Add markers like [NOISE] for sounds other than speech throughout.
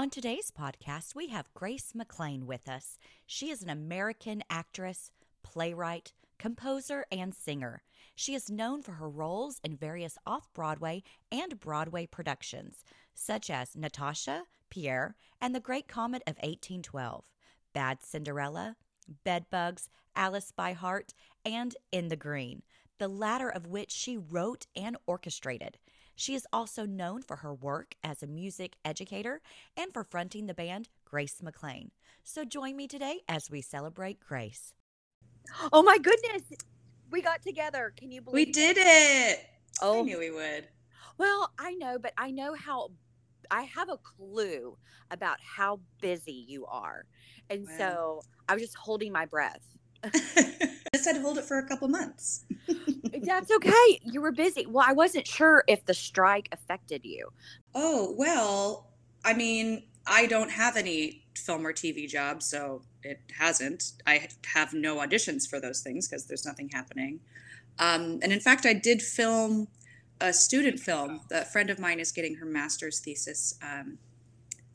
On today's podcast, we have Grace McLean with us. She is an American actress, playwright, composer, and singer. She is known for her roles in various off Broadway and Broadway productions, such as Natasha, Pierre, and The Great Comet of 1812, Bad Cinderella, Bedbugs, Alice by Heart, and In the Green, the latter of which she wrote and orchestrated. She is also known for her work as a music educator and for fronting the band Grace McLean. So join me today as we celebrate Grace. Oh my goodness. We got together. Can you believe We did it. Oh. I knew we would. Well, I know, but I know how I have a clue about how busy you are. And Wow. so I was just holding my breath. [LAUGHS] Just had to hold it for a couple months. [LAUGHS] That's okay. You were busy. Well, I wasn't sure if the strike affected you. Oh, well, I mean, I don't have any film or TV jobs, so it hasn't. I have no auditions for those things because there's nothing happening. Um, and in fact, I did film a student film. A friend of mine is getting her master's thesis, um,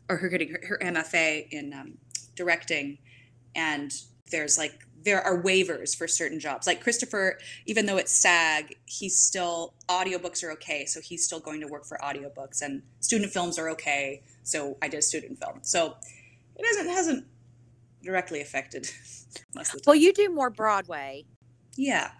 or her getting her, her MFA in um, directing. And there's like, there are waivers for certain jobs. Like Christopher, even though it's SAG, he's still, audiobooks are okay. So he's still going to work for audiobooks, and student films are okay. So I did a student film. So it hasn't, hasn't directly affected [LAUGHS] most of the time. Well, you do more Broadway. yeah.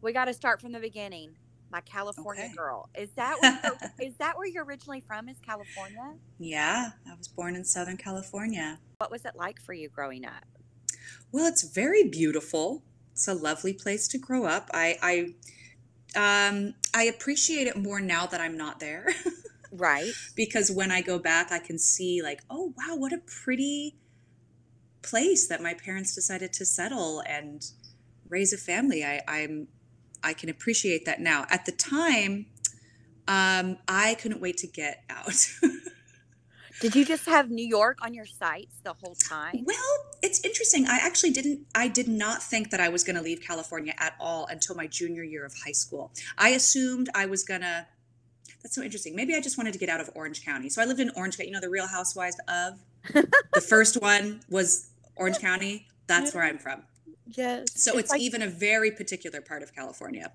We got to start from the beginning. My California Okay. girl. Is that where [LAUGHS] is that where you're originally from? Is California? Yeah, I was born in Southern California. What was it like for you growing up? Well, it's very beautiful. It's a lovely place to grow up. I I um I appreciate it more now that I'm not there [LAUGHS] Right. because when I go back I can see like, oh wow, what a pretty place that my parents decided to settle and raise a family. I I'm I can appreciate that now. At the time, um, I couldn't wait to get out. [LAUGHS] Did you just have New York on your sights the whole time? Well, it's interesting. I actually didn't, I did not think that I was going to leave California at all until my junior year of high school. I assumed I was going to, that's so interesting. Maybe I just wanted to get out of Orange County. So I lived in Orange County, you know, the Real Housewives of. [LAUGHS] the first one was Orange County. That's where I'm from. Yes. So it's, even a very particular part of California.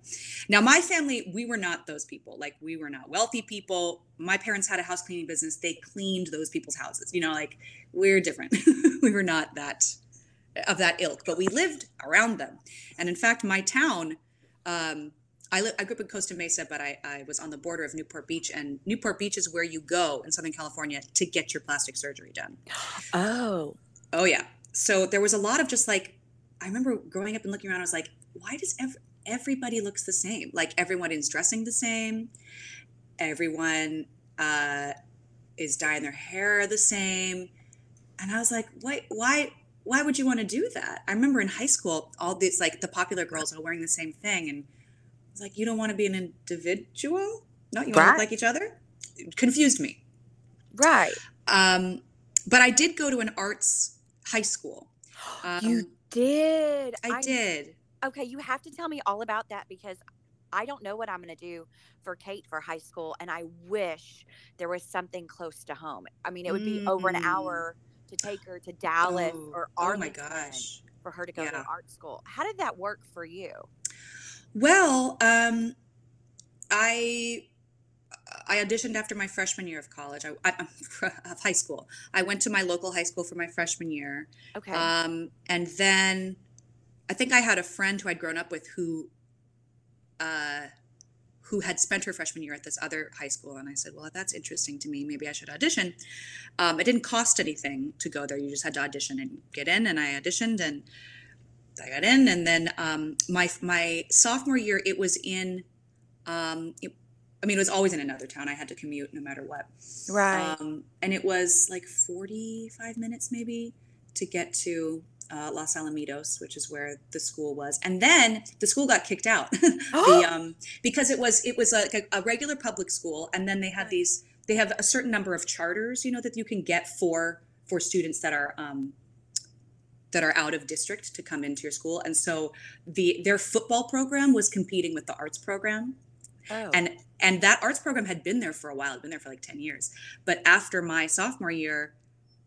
Now, my family, we were not those people. Like, we were not wealthy people. My parents had a house cleaning business. They cleaned those people's houses. You know, like, we're different. [LAUGHS] we were not that of that ilk, but we lived around them. And in fact, my town, um, I, li- I grew up in Costa Mesa, but I, I was on the border of Newport Beach. And Newport Beach is where you go in Southern California to get your plastic surgery done. Oh. Oh yeah. So there was a lot of just like I remember growing up and looking around. I was like, why does ev- everybody looks the same? Like everyone is dressing the same. Everyone uh, is dyeing their hair the same. And I was like, why? Why? Why would you want to do that? I remember in high school, all these like the popular girls are wearing the same thing, and it's like, you don't want to be an individual? No, you want to look like each other? It confused me. Right. Um, but I did go to an arts high school. Um, you did. I did. Okay, you have to tell me all about that because I don't know what I'm going to do for Kate for high school, and I wish there was something close to home. I mean, it would be over an Mm. hour to take her to Dallas Oh, or oh my Arlington gosh. for her to go to art school. How did that work for you? Well, um, I I auditioned after my freshman year of college. I, I [LAUGHS] of high school. I went to my local high school for my freshman year, Okay. um, and then I think I had a friend who I'd grown up with who uh, who had spent her freshman year at this other high school, and I said, "Well, that's interesting to me. Maybe I should audition." Um, it didn't cost anything to go there. You just had to audition and get in, and I auditioned and I got in, and then um, my my sophomore year, it was in. Um, it, I mean, it was always in another town. I had to commute no matter what. right. Um, and it was like 45 minutes maybe to get to uh, Los Alamitos, which is where the school was. And then the school got kicked out [LAUGHS] the, um, because it was it was like a, a regular public school, and then they had these they have a certain number of charters, you know, that you can get for for students that are um, that are out of district to come into your school. And so the their football program was competing with the arts program. Oh. and and that arts program had been there for a while it'd been there for like 10 years. But after my sophomore year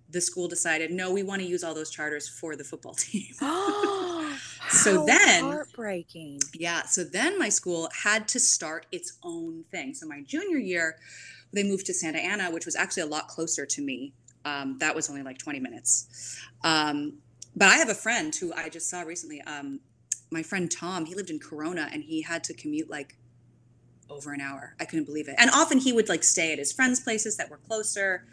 the school decided no we want to use all those charters for the football [LAUGHS] team. [GASPS] So How then- heartbreaking. yeah so then my school had to start its own thing. So my junior year they moved to santa ana which was actually a lot closer to me. Um, that was only like 20 minutes. Um, but i have a friend who i just saw recently um, my friend tom he lived in corona and he had to commute like over an hour i couldn't believe it and often he would like stay at his friends places that were closer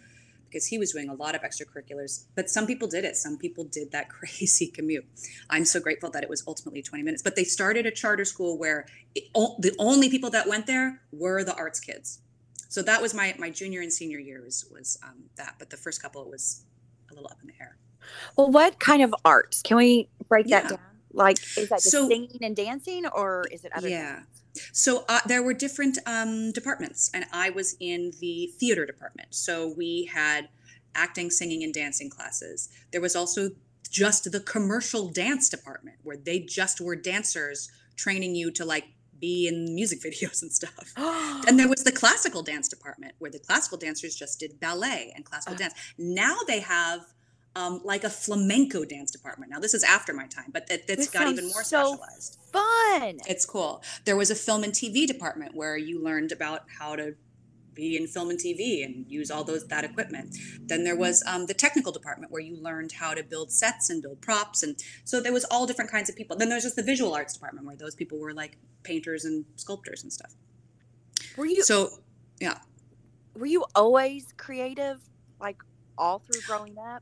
because he was doing a lot of extracurriculars but some people did it some people did that [LAUGHS] crazy commute i'm so grateful that it was ultimately 20 minutes but they started a charter school where it, o- the only people that went there were the arts kids so that was my my junior and senior years was um, that but the first couple was a little up in the air Well, what kind of arts? Can we break Yeah. that down? Like, is that just So- singing and dancing, or is it other? Yeah. things? So uh, there were different um, departments, and I was in the theater department. So we had acting, singing, and dancing classes. There was also just the commercial dance department, where they just were dancers training you to like be in music [LAUGHS] videos and stuff. [GASPS] And there was the classical dance department, where the classical dancers just did ballet and classical Uh. dance. Now they have um, like a flamenco dance department. Now this is after my time, but it's This got even more so specialized. Fun. It's cool. There was a film and TV department where you learned about how to be in film and TV and use all those that equipment. Then there was um, the technical department where you learned how to build sets and build props, and so there was all different kinds of people. Then there's just the visual arts department where those people were like painters and sculptors and stuff. Were you So Yeah. were you always creative, like all through growing up?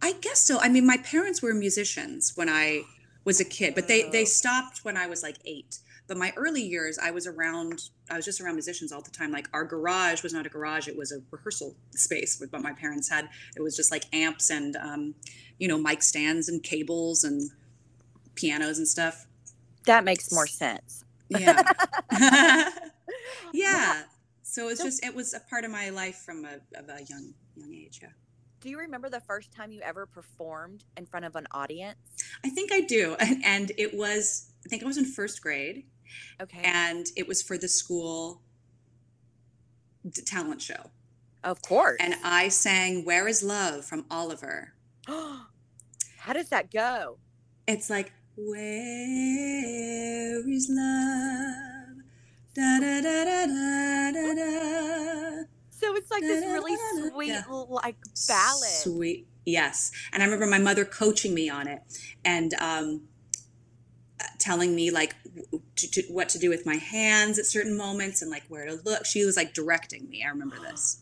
I guess so. I mean, my parents were musicians when I was a kid, but they they stopped when I was like eight. But my early years, I was around. I was just around musicians all the time. Like our garage was not a garage; it was a rehearsal space. With what my parents had, it was just like amps and um, you know mic stands and cables and pianos and stuff. That makes more sense. Yeah, [LAUGHS] [LAUGHS] yeah. So it's just it was a part of my life from a, of a young young age. Yeah. Do you remember the first time you ever performed in front of an audience? I think I do. And, [LAUGHS] and it was, I think I was in first grade, Okay. and it was for the school d- talent show. of course. And I sang Where is Love from Oliver. [GASPS] How does that go? It's like, Where is love? Da da da da da da da. So it's like this really sweet, Yeah. like ballad. Sweet. Yes. And I remember my mother coaching me on it and um, uh, telling me like to, to, what to do with my hands at certain moments and like where to look. She was like directing me. I remember this.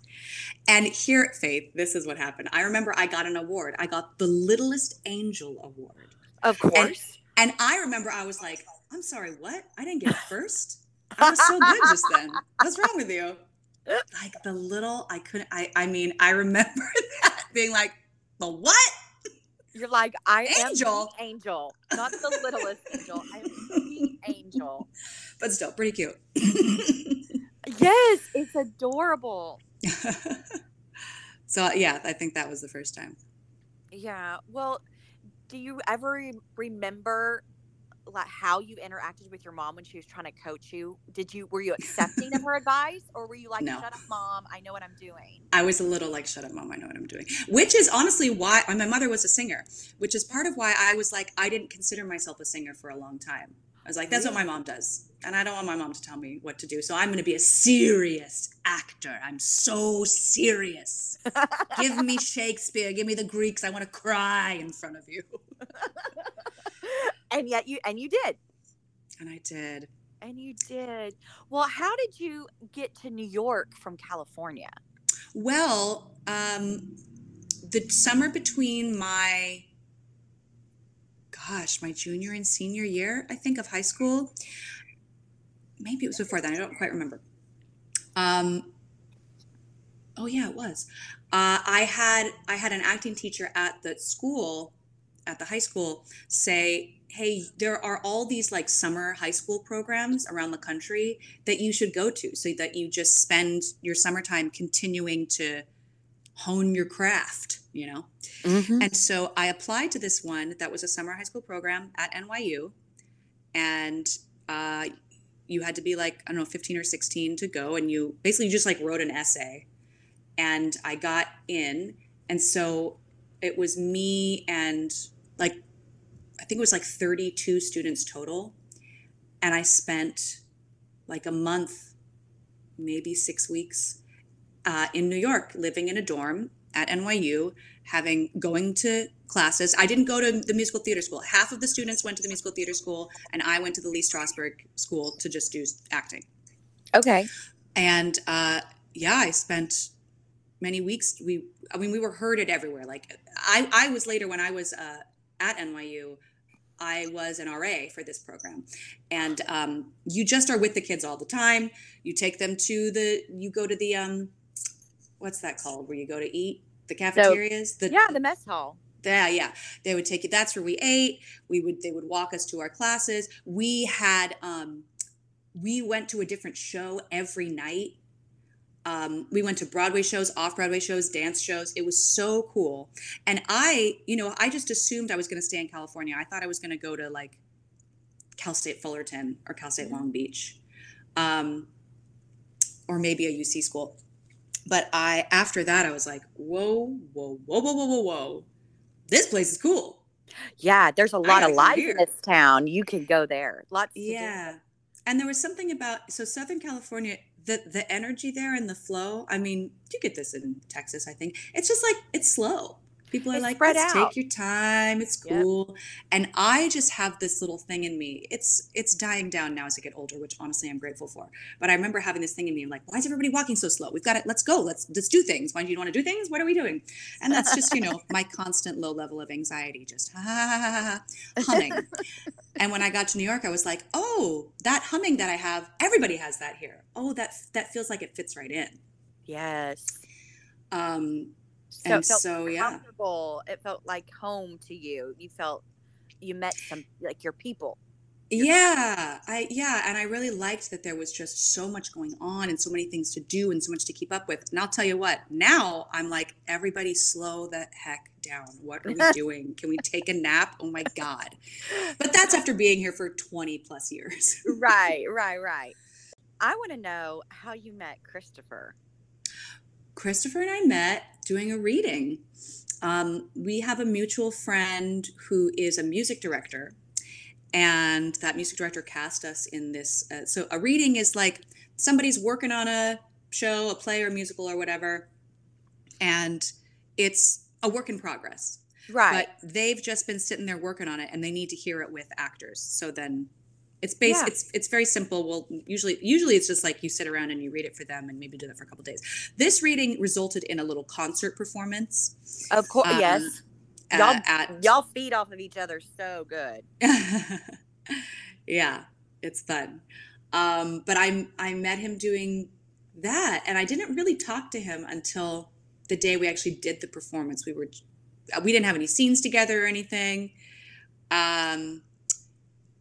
And here at Faith, this is what happened. I remember I got an award. I got the Littlest Angel Award. Of course. And I remember I was like, I'm sorry, what? I didn't get first? I was so good just then. What's wrong with you? Like the little, I couldn't, I, I mean, I remember [LAUGHS] that being like, the what? You're like, I Angel. am angel, not the littlest angel. I am the [LAUGHS] angel. But still, pretty cute. Yes, it's adorable. [LAUGHS] so yeah, I think that was the first time. Yeah. Well, do you ever remember like how you interacted with your mom when she was trying to coach you? Did you were you accepting of [LAUGHS] her advice or were you like, No. "Shut up, mom, I know what I'm doing." I was a little like, shut up, mom, I know what I'm doing. Which is honestly why my mother was a singer, which is part of why I was like, I didn't consider myself a singer for a long time. I was like, that's what my mom does. And I don't want my mom to tell me what to do. So I'm going to be a serious actor. I'm so serious. give me [LAUGHS] Shakespeare. Give me the Greeks. I want to cry in front of you. [LAUGHS] And yet you and you did. And I did. And you did. Well, how did you get to New York from California? Well, um, the summer between my, gosh, my junior and senior year, I think, of high school, maybe it was before then, I don't quite remember. Um, oh yeah, it was. Uh, I had I had an acting teacher at the school, at the high school, say, "Hey, there are all these like summer high school programs around the country that you should go to, so that you just spend your summertime continuing to hone your craft." You know. Mm-hmm. And so I applied to this one that was a summer high school program at NYU. And uh, you had to be like I don't know 15 or 16 to go, and you basically just like wrote an essay, and I got in, and so it was me and like I think it was like 32 students total, and I spent like a month, maybe six weeks, uh, in New York, living in a dorm at NYU, having going to classes. I didn't go to the musical theater school. Half of the students went to the musical theater school, and I went to the Lee Strasberg school to just do acting. Okay. And uh, yeah, I spent many weeks. We, I mean, we were herded everywhere. Like I, I was later when I was uh, at NYU. I was an RA for this program, and um, you just are with the kids all the time. You take them to the, you go to the, um, what's that called, where you go to eat the cafeterias. the, Yeah, the mess hall. yeah, yeah. They would take you. That's where we ate. We would. They would walk us to our classes. We had. Um, we went to a different show every night. Um, we went to Broadway shows, off Broadway shows, dance shows. It was so cool. And I, you know, I just assumed I was going to stay in California. I thought I was going to go to like Cal State Fullerton or Cal State Long Beach, um, or maybe a UC school. But I, after that, I was like, whoa, whoa, whoa, whoa, whoa, whoa, whoa. This place is cool. Yeah, there's a lot of life in this town. You can go there. Lots. To do. Yeah. And there was something about so Southern California, the the energy there and the flow. I mean, you get this in Texas, I think. It's just like it's slow. People are It's like, let's out. take your time. It's Yep. cool. And I just have this little thing in me. It's it's dying down now as I get older, which honestly I'm grateful for. But I remember having this thing in me. I'm like, why is everybody walking so slow? We've got it. Let's go. Let's let's do things. Why do you want to do things? What are we doing? And that's just you know my constant low level of anxiety, just ha, ha, ha, ha, ha, humming. [LAUGHS] and when I got to New York, I was like, oh, that humming that I have, everybody has that here. Oh, that that feels like it fits right in. Yes. Um, So and it felt so yeah, comfortable. It felt like home to you. You felt you met some like your people. yeah, I yeah, and I really liked that there was just so much going on and so many things to do and so much to keep up with. And I'll tell you what, now I'm like, everybody slow the heck down. What are we [LAUGHS] doing? Can we take a nap? Oh my god! But that's after being here for 20 plus years. right, [LAUGHS] right, right. I want to know how you met Christopher. Christopher and I met doing a reading. Um, we have a mutual friend who is a music director, and that music director cast us in this. Uh, so, a reading is like somebody's working on a show, a play, or musical, or whatever, and it's a work in progress. Right. But they've just been sitting there working on it, and they need to hear it with actors. So then. It's based. Yeah. It's it's very simple. Well, usually usually it's just like you sit around and you read it for them, and maybe do that for a couple days. This reading resulted in a little concert performance. of course, um, yes. uh, Y'all, at y'all feed off of each other so good. [LAUGHS] yeah, it's fun. Um, but I I met him doing that, and I didn't really talk to him until the day we actually did the performance. We were we didn't have any scenes together or anything, um,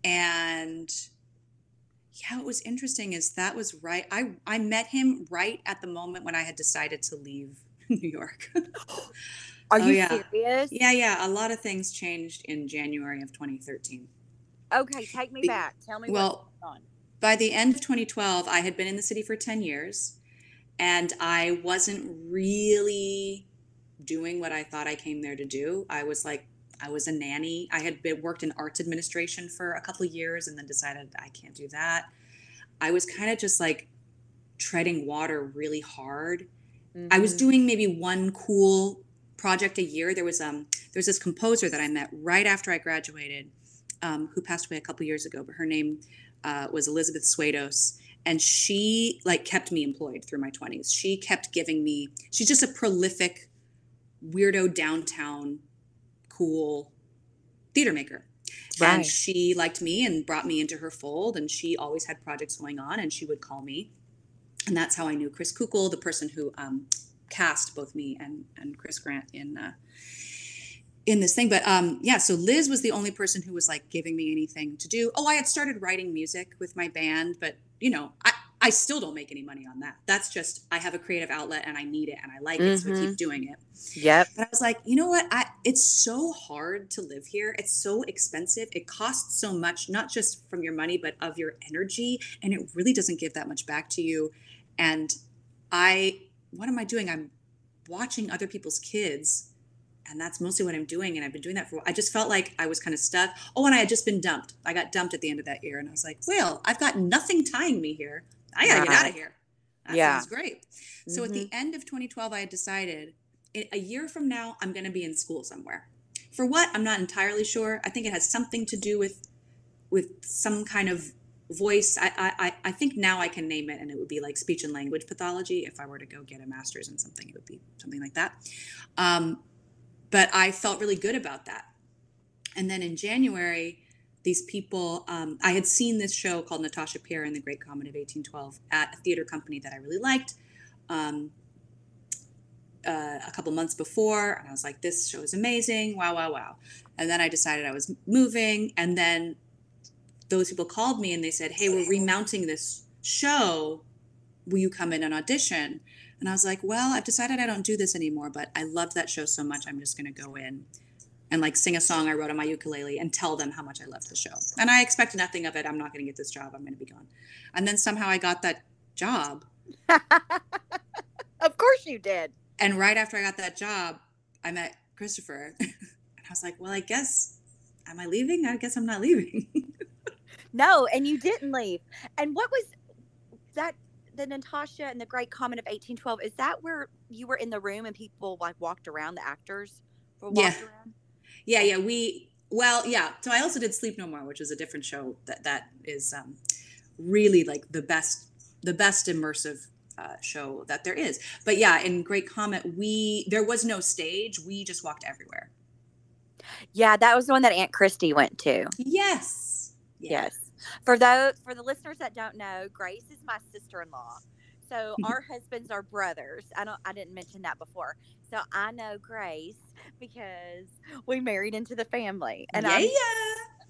and yeah, what was interesting is that was right. I I met him right at the moment when I had decided to leave [LAUGHS] New York. [GASPS] Are Oh, you yeah. serious? yeah, yeah, a lot of things changed in January of 2013. Okay, take me Be- back. Tell me well, what's going on. by the end of 2012, I had been in the city for 10 years and I wasn't really doing what I thought I came there to do. I was like, I was a nanny. I had been, worked in arts administration for a couple of years and then decided I can't do that. I was kind of just like treading water really hard. I was Mhm. doing maybe one cool project a year. There was um there's this composer that I met right after I graduated, um, who passed away a couple years ago, but her name uh, was Elizabeth Swados, and she like kept me employed through my 20s. She kept giving me. She's just a prolific, weirdo downtown, cool theater maker. And she liked me and brought me into her fold, and she always had projects going on, and she would call me and that's how I knew Chris Kukul, the person who um, cast both me and and Chris Grant in uh, in this thing. But um, yeah, so Liz was the only person who was like giving me anything to do. Oh, I had started writing music with my band, but you know, I I still don't make any money on that. That's just I have a creative outlet and I need it and I like it, so I keep mm-hmm. doing it. Yep. But I was like, you know what? I it's so hard to live here. It's so expensive. It costs so much, not just from your money, but of your energy, and it really doesn't give that much back to you. And I what am I doing? I'm watching other people's kids and that's mostly what I'm doing. And I've been doing that for. I just felt like I was kind of stuck. Oh, and I had just been dumped. I got dumped at the end of that year, and I was like, well, I've got nothing tying me here. I gotta get out of here. That Yeah. sounds great. So at the end of 2012, I had decided a year from now, I'm going to be in school somewhere. For what? I'm not entirely sure. I think it has something to do with with some kind of voice. I, I, I- I think now I can name it, and it would be like speech and language pathology. If I were to go get a master's in something, it would be something like that. Um, but I felt really good about that. And then in January, these people, um, I had seen this show called Natasha Pierre and the Great Comet of 1812 at a theater company that I really liked. Um, uh, a couple months before, and I was like, "This show is amazing! Wow, wow, wow!" And then I decided I was moving, and then those people called me and they said, "Hey, we're remounting this show. Will you come in and audition?" And I was like, "Well, I've decided I don't do this anymore, but I love that show so much, I'm just going to go in and like sing a song I wrote on my ukulele and tell them how much I loved the show. And I expect nothing of it. I'm not going to get this job. I'm going to be gone." And then somehow I got that job. [LAUGHS] of course you did. And right after I got that job, I met Christopher. [LAUGHS] and I was like, well, I guess, am I leaving? I guess I'm not leaving. [LAUGHS] No, and you didn't leave. And what was that? The Natasha and the Great Comet of 1812. Is that where you were in the room and people like walked around? The actors were walked Yeah. around. Yeah, yeah. We, well, yeah. So I also did Sleep No More, which is a different show that, that is um, really like the best, the best immersive uh, show that there is. But yeah, in Great Comet, we, there was no stage. We just walked everywhere. Yeah, that was the one that Aunt Christy went to. Yes. Yeah. Yes. For those for the listeners that don't know, Grace is my sister-in-law. So [LAUGHS] our husbands are brothers. I don't I didn't mention that before. So I know Grace because we married into the family. And yeah, I'm.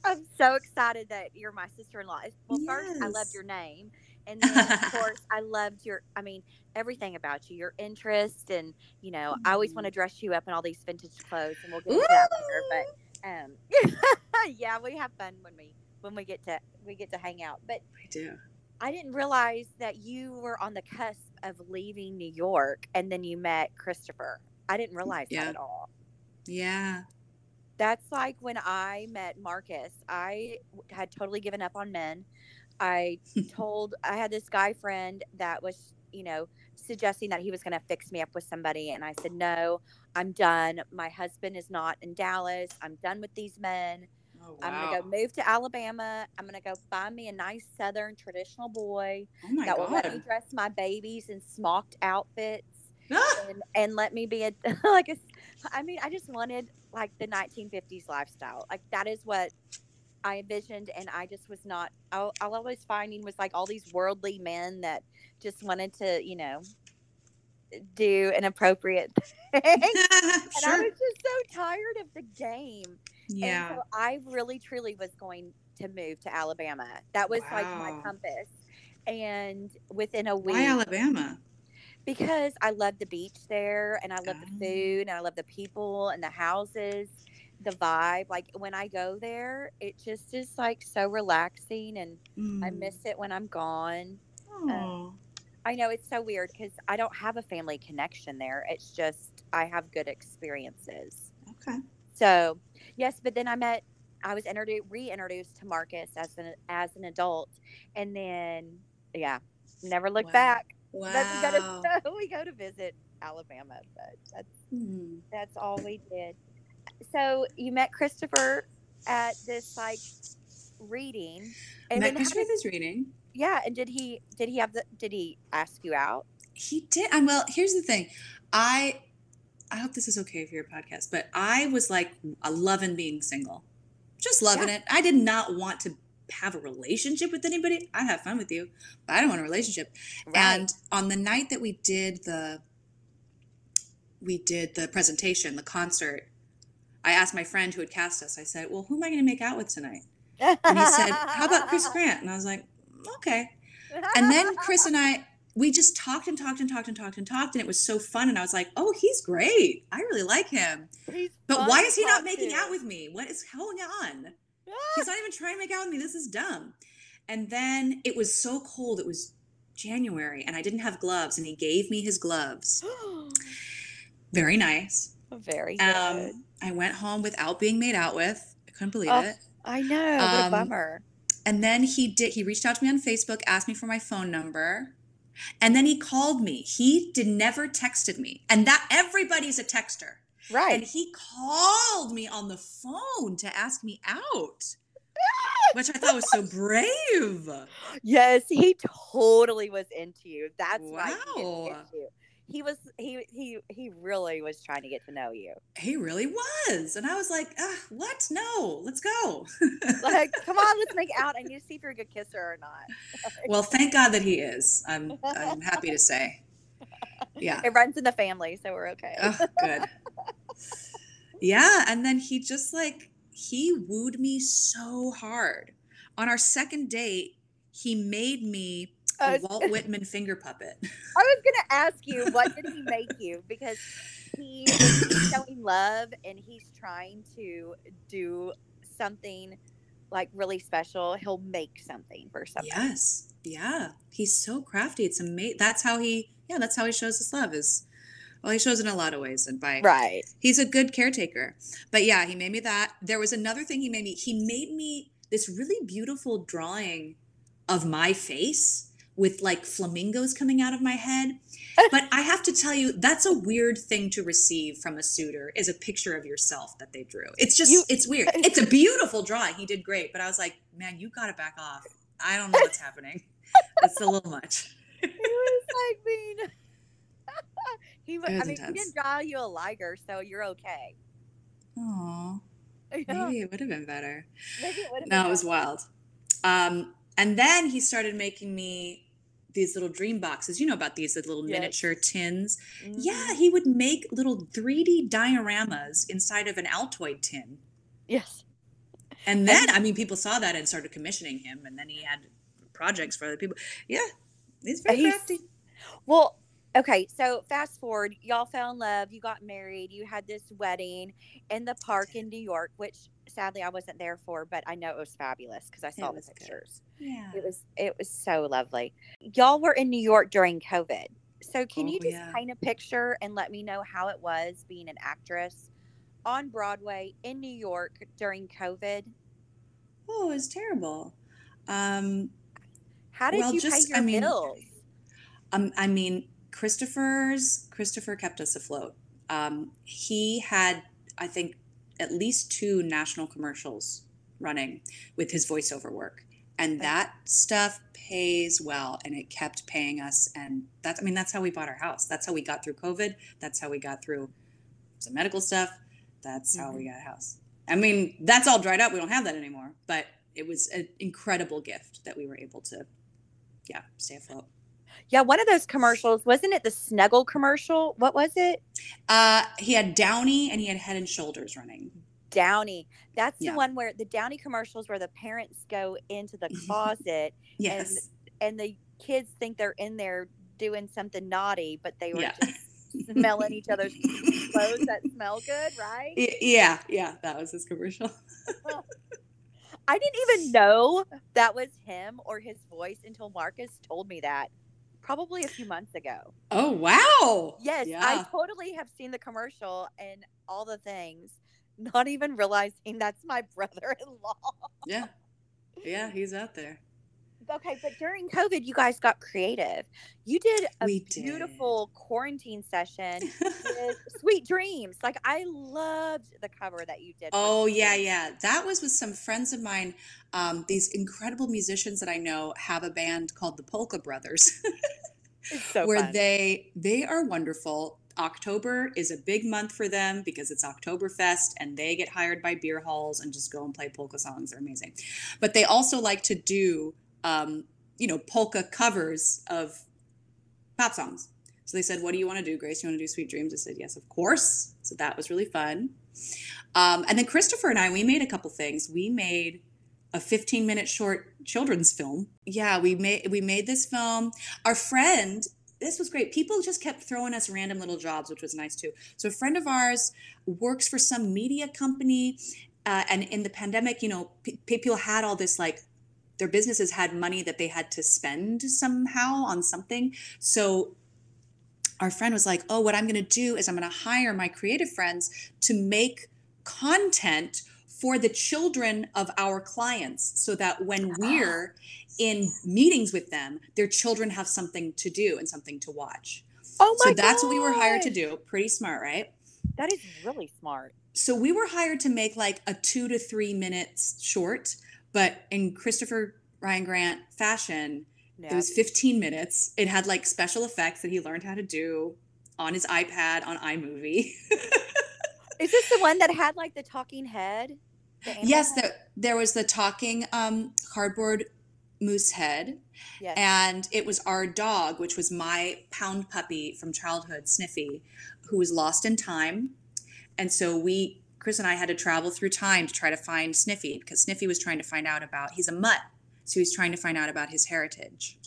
I'm so excited that you're my sister-in-law. Well, first I loved your name. And then of [LAUGHS] course I loved your I mean everything about you, your interest and you know, I always want to dress you up in all these vintage clothes and we'll get into that later. But um [LAUGHS] yeah, we have fun when we when we get to we get to hang out. But we do. I didn't realize that you were on the cusp of leaving New York and then you met Christopher. I didn't mm, realize Yeah. that at all. Yeah. That's like when I met Marcus. I had totally given up on men. I [LAUGHS] told I had this guy friend that was, you know, suggesting that he was going to fix me up with somebody and I said, "No, I'm done. My husband is not in Dallas. I'm done with these men. Oh, I'm going to go move to Alabama. I'm going to go find me a nice southern traditional boy Oh that will let me dress my babies in smocked outfits [GASPS] Ah! and, and let me be a [LAUGHS] like a I mean I just wanted like the 1950s lifestyle like that is what I envisioned and I just was not all, all I was finding was like all these worldly men that just wanted to you know do an appropriate [LAUGHS] thing [LAUGHS] and I was just so tired of the game Yeah. and so I really truly was going to move to Alabama that was like my compass and within a week Why Alabama? because I love the beach there and I love Oh. the food and I love the people and the houses, the vibe. Like when I go there, it just is like so relaxing and I Mm. miss it when I'm gone. Oh. I know it's so weird because I don't have a family connection there. It's just I have good experiences. okay. So yes, but then I met I was introduced reintroduced to Marcus as an as an adult and then yeah, never looked Wow. back. Wow. But we go to [LAUGHS] we go to visit Alabama, but that's Hmm. that's all we did. So you met Christopher at this like reading, and Met then Christopher did, this reading. yeah, and did he did he have the did he ask you out? He did. And well, here's the thing. I I hope this is okay for your podcast, but I was like loving being single. Just loving it. I did not want to have a relationship with anybody. I'd have fun with you, but I don't want a relationship. And on the night that we did the we did the presentation, the concert, I asked my friend who had cast us, I said, Well, who am I gonna make out with tonight? And he said, How about Chris [LAUGHS] Grant? And I was like, Okay. [LAUGHS] and then Chris and I, we just talked and talked and talked and talked and talked, and it was so fun. And I was like, oh, he's great. I really like him. He's But why is he not making to. out with me? What is going on? He's not even trying to make out with me. This is dumb. And then it was so cold. It was January, and I didn't have gloves, and he gave me his gloves. [GASPS] Very nice. Very good. Um, I went home without being made out with. I couldn't believe Oh. it. I know. What a um, bummer. And then he did. He reached out to me on Facebook, asked me for my phone number, and then he called me. He did never texted me, and that everybody's a texter. Right. And he called me on the phone to ask me out, [LAUGHS] which I thought was so brave. Yes, he totally was into you. That's why he Wow. you. He was he he he really was trying to get to know you. He really was, and I was like, ah, "What? No, let's go." [LAUGHS] Like, come on, let's make out. I need to see if you're a good kisser or not. [LAUGHS] well, thank God that he is. I'm I'm happy to say. Yeah. It runs in the family, so we're okay. Oh, good. Yeah, and then he just like he wooed me so hard. On our second date, he made me a Uh, Walt [LAUGHS] Whitman finger puppet. I was gonna ask you, [LAUGHS] what did he make you? Because he is [CLEARS THROAT] showing love and he's trying to do something like really special. He'll make something for somebody. Yes. Yeah. He's so crafty. It's amazing. That's how he yeah, that's how he shows his love is well, he shows in a lot of ways and by Right. he's a good caretaker. But yeah, he made me that. There was another thing he made me. He made me this really beautiful drawing of my face with like flamingos coming out of my head. [LAUGHS] But I have to tell you, that's a weird thing to receive from a suitor is a picture of yourself that they drew. It's just You- it's weird. [LAUGHS] It's a beautiful drawing. He did great, but I was like, man, you got to back off. I don't know what's happening. [LAUGHS] It's a little much. He was like mean. he was, was I mean, he didn't draw you a liger, so you're okay. Aw, Yeah, maybe it would have been better. maybe it would have No, been it was wild. Um, and then he started making me these little dream boxes. You know about these the little Yes. miniature tins. Mhm. Yeah, he would make little 3D dioramas inside of an Altoid tin. Yes. And then, I mean, people saw that and started commissioning him, and then he had projects for other people. Yeah, he's very He's- crafty. Well, okay, so fast forward, y'all fell in love, you got married, you had this wedding in the park in New York, which sadly I wasn't there for, but I know it was fabulous because I saw the was good. pictures. Yeah. It was it was so lovely. Y'all were in New York during COVID. So can Oh, you just yeah. paint a picture and let me know how it was being an actress on Broadway in New York during COVID? Oh, it was terrible. Um, How did Well, you pay your I mean, bills? Um, I mean, Christopher's Christopher kept us afloat. Um, he had, I think, at least two national commercials running with his voiceover work, and that stuff pays well, and it kept paying us. And that's, I mean, that's how we bought our house. That's how we got through COVID. That's how we got through some medical stuff. That's how we mm-hmm. got a house. I mean, that's all dried up. We don't have that anymore. But it was an incredible gift that we were able to, yeah, stay afloat. Yeah, one of those commercials, wasn't it the Snuggle commercial? What was it? Uh, he had Downy and he had Head and Shoulders running. Downy. That's Yeah. the one where the Downy commercials where the parents go into the [LAUGHS] closet Yes. and the kids think they're in there doing something naughty, but they were Yeah. just smelling each other's [LAUGHS] clothes that smell good, right? Yeah, yeah, that was his commercial. I didn't even know that was him or his voice until Marcus told me that probably a few months ago. Oh wow! Yes, I totally have seen the commercial and all the things, not even realizing that's my [LAUGHS] brother in law. yeah, yeah. He's out there. Okay, but during COVID, you guys got creative. You did a We did. beautiful quarantine session with [LAUGHS] Sweet Dreams. Like, I loved the cover that you did. oh yeah, Dreams. yeah. That was with some friends of mine. Um, these incredible musicians that I know have a band called the Polka Brothers, [LAUGHS] It's so where fun. they they are wonderful. October is a big month for them because it's Oktoberfest and they get hired by beer halls and just go and play polka songs. They're amazing. But they also like to do, um, you know, polka covers of pop songs. So they said, What do you want to do, Grace? You want to do Sweet Dreams? I said, Yes, of course. So that was really fun. Um, and then Christopher and I, we made a couple things. We made a 15 minute short children's film. Yeah, we made we made this film. Our friend, this was great. People just kept throwing us random little jobs, which was nice too. So a friend of ours works for some media company, uh, and in the pandemic, you know, p- people had all this like their businesses had money that they had to spend somehow on something. So our friend was like, "Oh, what I'm going to do is I'm going to hire my creative friends to make content for the children of our clients so that when ah. we're in meetings with them, their children have something to do and something to watch." Oh my So that's what we were hired to do. Pretty smart, right? That is really smart. so we were hired to make like a two to three minutes short, but in Christopher Ryan Grant fashion, Yeah. it was 15 minutes. It had like special effects that he learned how to do on his iPad on iMovie. [LAUGHS] Is this the one that had like the talking head? The yes, there, there was the talking um, cardboard moose head, Yes. and it was our dog, which was my pound puppy from childhood, Sniffy, who was lost in time. And so we, Chris and I, had to travel through time to try to find Sniffy because Sniffy was trying to find out about. He's a mutt, so he's trying to find out about his heritage.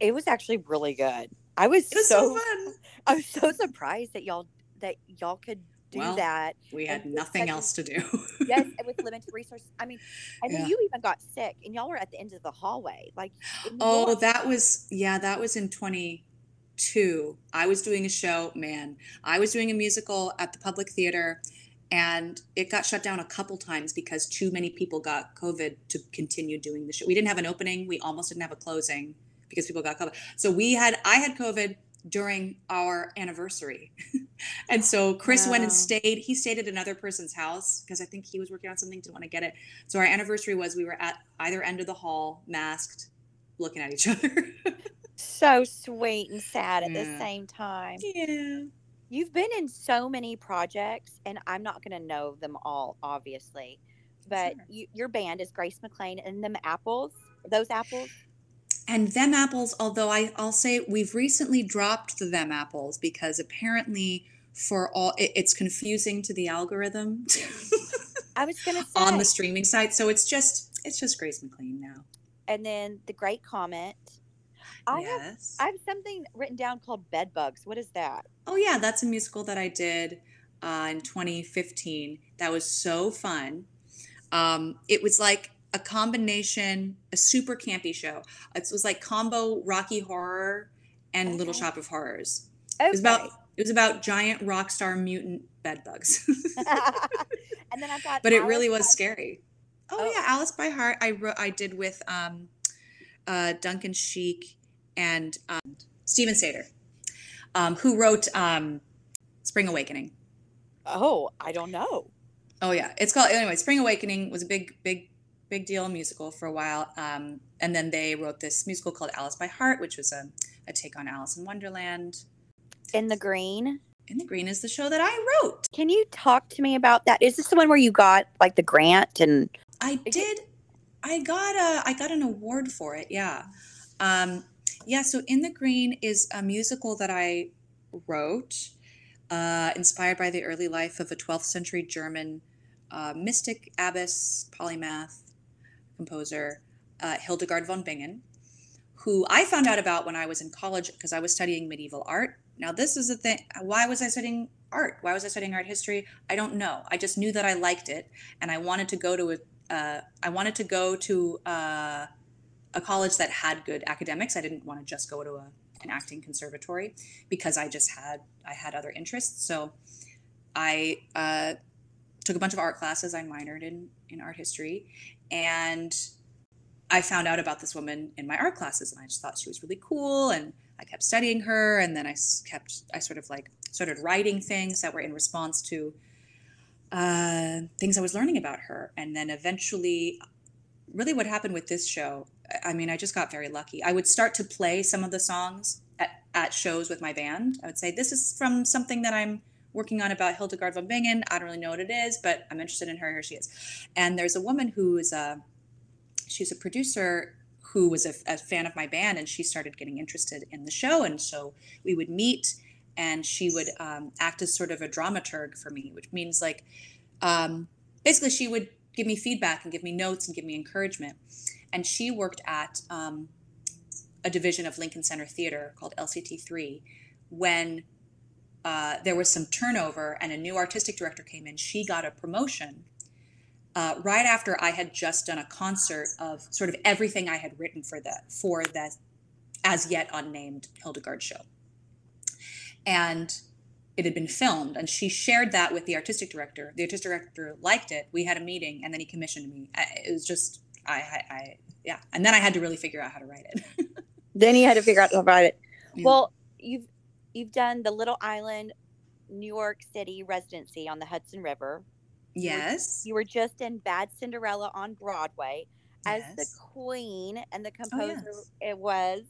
it was actually really good. I was, was so, so fun. I was so surprised that y'all that y'all could do Well, that. We had And nothing such else to do. Yes, [LAUGHS] and with limited resources. I mean, I then Yeah. you even got sick, and y'all were at the end of the hallway, like. Oh, that was yeah, that was in 22. I was doing a show, man. I was doing a musical at the Public Theater and it got shut down a couple times because too many people got COVID to continue doing the show. We didn't have an opening, we almost didn't have a closing because people got COVID. So we had I had COVID during our anniversary. [LAUGHS] and so Chris went and stayed. He stayed at another person's house because I think he was working on something, didn't want to get it. So our anniversary was we were at either end of the hall, masked, looking at each [LAUGHS] other. so sweet and sad at the same time. yeah. You've been in so many projects, and I'm not going to know them all, obviously. But Sure. you, your band is Grace McLean and them apples. Those apples. And them apples, although I, I'll say we've recently dropped the them apples because apparently for all it, it's confusing to the algorithm [LAUGHS] I was going to say. on the streaming site. So it's just it's just Grace McLean now. and then the Great Comet. I have. I have something written down called Bed Bugs. What is that? Oh yeah, that's a musical that I did uh, in 2015. That was so fun. Um, it was like a combination, a super campy show. It was like combo Rocky Horror and Little Shop of Horrors. Okay. It was about it was about giant rock star mutant bed bugs. [LAUGHS] [LAUGHS] and then I've got. but it really was by- scary. Oh, Oh. yeah, Alice by Heart. I wrote I did with um, uh, Duncan Sheik and um, Steven Sater, um, who wrote um, Spring Awakening. Oh, I don't know. Oh yeah, it's called anyway. Spring Awakening was a big, big, big deal musical for a while, um, and then they wrote this musical called Alice by Heart, which was a, a take on Alice in Wonderland. In the green. In the Green is the show that I wrote. Can you talk to me about that? Is this the one where you got like the grant and I did. I got a. I got an award for it. Yeah, um, yeah. So In the Green is a musical that I wrote, uh, inspired by the early life of a 12th century German uh, mystic, abbess, polymath, composer, uh, Hildegard von Bingen, who I found out about when I was in college because I was studying medieval art. Now, this is the thing. Why was I studying art? Why was I studying art history? I don't know. I just knew that I liked it, and I wanted to go to a. Uh, I wanted to go to uh, a college that had good academics. I didn't want to just go to a, an acting conservatory because I just had I had other interests. So I uh, took a bunch of art classes. I minored in in art history, and I found out about this woman in my art classes, and I just thought she was really cool, and I kept studying her, and then I kept I sort of like started writing things that were in response to uh, things I was learning about her, and then eventually, really, what happened with this show? I- mean, I just got very lucky. I would start to play some of the songs at, at shows with my band. I would say, "This is from something that I'm." Working on about Hildegard von Bingen. I don't really know what it is, but I'm interested in her. Here she is. And there's a woman who is a she's a producer who was a, a fan of my band and she started getting interested in the show and so we would meet and she would um, act as sort of a dramaturg for me which means like um, basically she would give me feedback and give me notes and give me encouragement. And she worked at um, a division of Lincoln Center Theater called LCT3 when uh, there was some turnover and a new artistic director came in. She got a promotion uh, right after I had just done a concert of sort of everything I had written for the for that as yet unnamed Hildegard show. And it had been filmed, and she shared that with the artistic director. The artistic director liked it. We had a meeting, and then he commissioned me. It was just, I, I, yeah. And then I had to really figure out how to write it. [LAUGHS] then you had to figure out how to write it. Yeah. Well, you've you've done the Little Island, New York City residency on the Hudson River. Yes. You were, you were just in Bad Cinderella on Broadway as yes. the queen, and the oh, composer oh, yes. it was